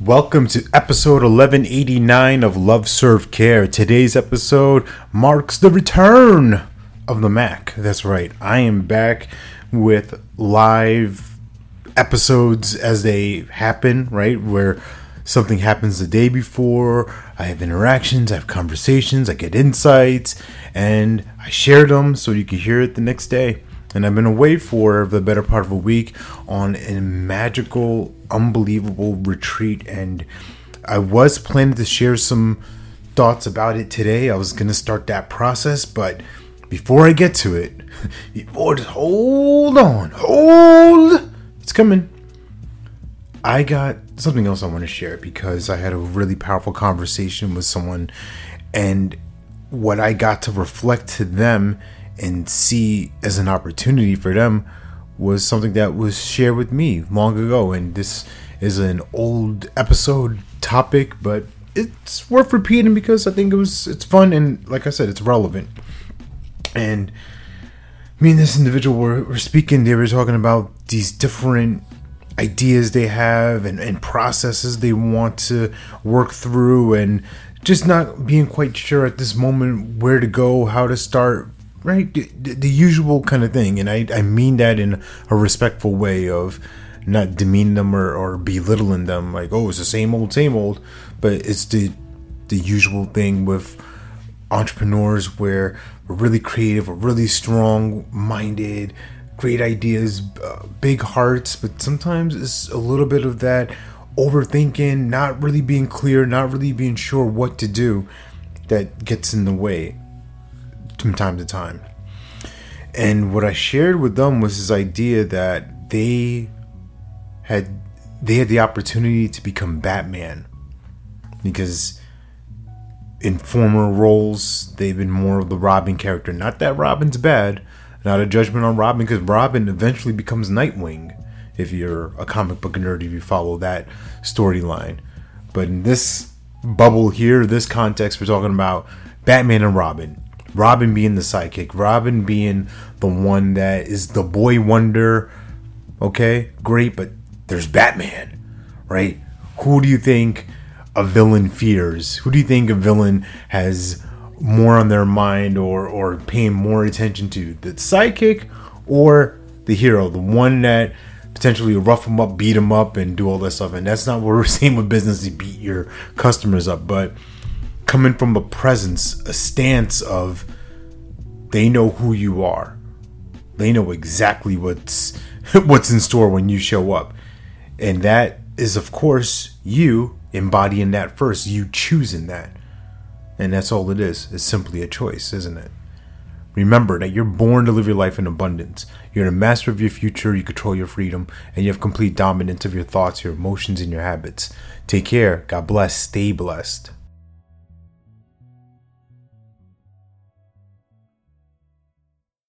Welcome to episode 1189 of Love Serve Care. Today's episode marks the return of the Mack. That's right, I am back with live episodes as they happen, right? Where something happens the day before, I have interactions, I have conversations, I get insights, and I share them so you can hear it the next day and I've been away for the better part of a week on a magical, unbelievable retreat. And I was planning to share some thoughts about it today. I was going to start that process, but before I get to it, before just hold on, hold, it's coming. I got something else I want to share because I had a really powerful conversation with someone, and what I got to reflect to them and see as an opportunity for them was something that was shared with me long ago. And this is an old episode topic, but it's worth repeating because I think it was it's fun and like I said, it's relevant. And me and this individual were, were speaking, they were talking about these different ideas they have and, and processes they want to work through and just not being quite sure at this moment where to go, how to start, right the, the, usual kind of thing and I, I mean that in a respectful way of not demeaning them or, or belittling them like oh it's the same old same old but it's the the usual thing with entrepreneurs where we're really creative we're really strong minded great ideas uh, big hearts but sometimes it's a little bit of that overthinking not really being clear not really being sure what to do that gets in the way from time to time. And what I shared with them was this idea that they had they had the opportunity to become Batman because in former roles they've been more of the Robin character. Not that Robin's bad, not a judgment on Robin because Robin eventually becomes Nightwing if you're a comic book nerd if you follow that storyline. But in this bubble here, this context, we're talking about Batman and Robin. Robin being the sidekick, Robin being the one that is the boy wonder. Okay, great, but there's Batman, right? Who do you think a villain fears? Who do you think a villain has more on their mind or or paying more attention to? The sidekick or the hero, the one that potentially rough them up, beat them up, and do all that stuff. And that's not what we're saying with business to beat your customers up, but coming from a presence, a stance of they know who you are. They know exactly what's what's in store when you show up. And that is of course you embodying that first, you choosing that. And that's all it is. It's simply a choice, isn't it? Remember that you're born to live your life in abundance. You're the master of your future, you control your freedom, and you have complete dominance of your thoughts, your emotions, and your habits. Take care. God bless. Stay blessed.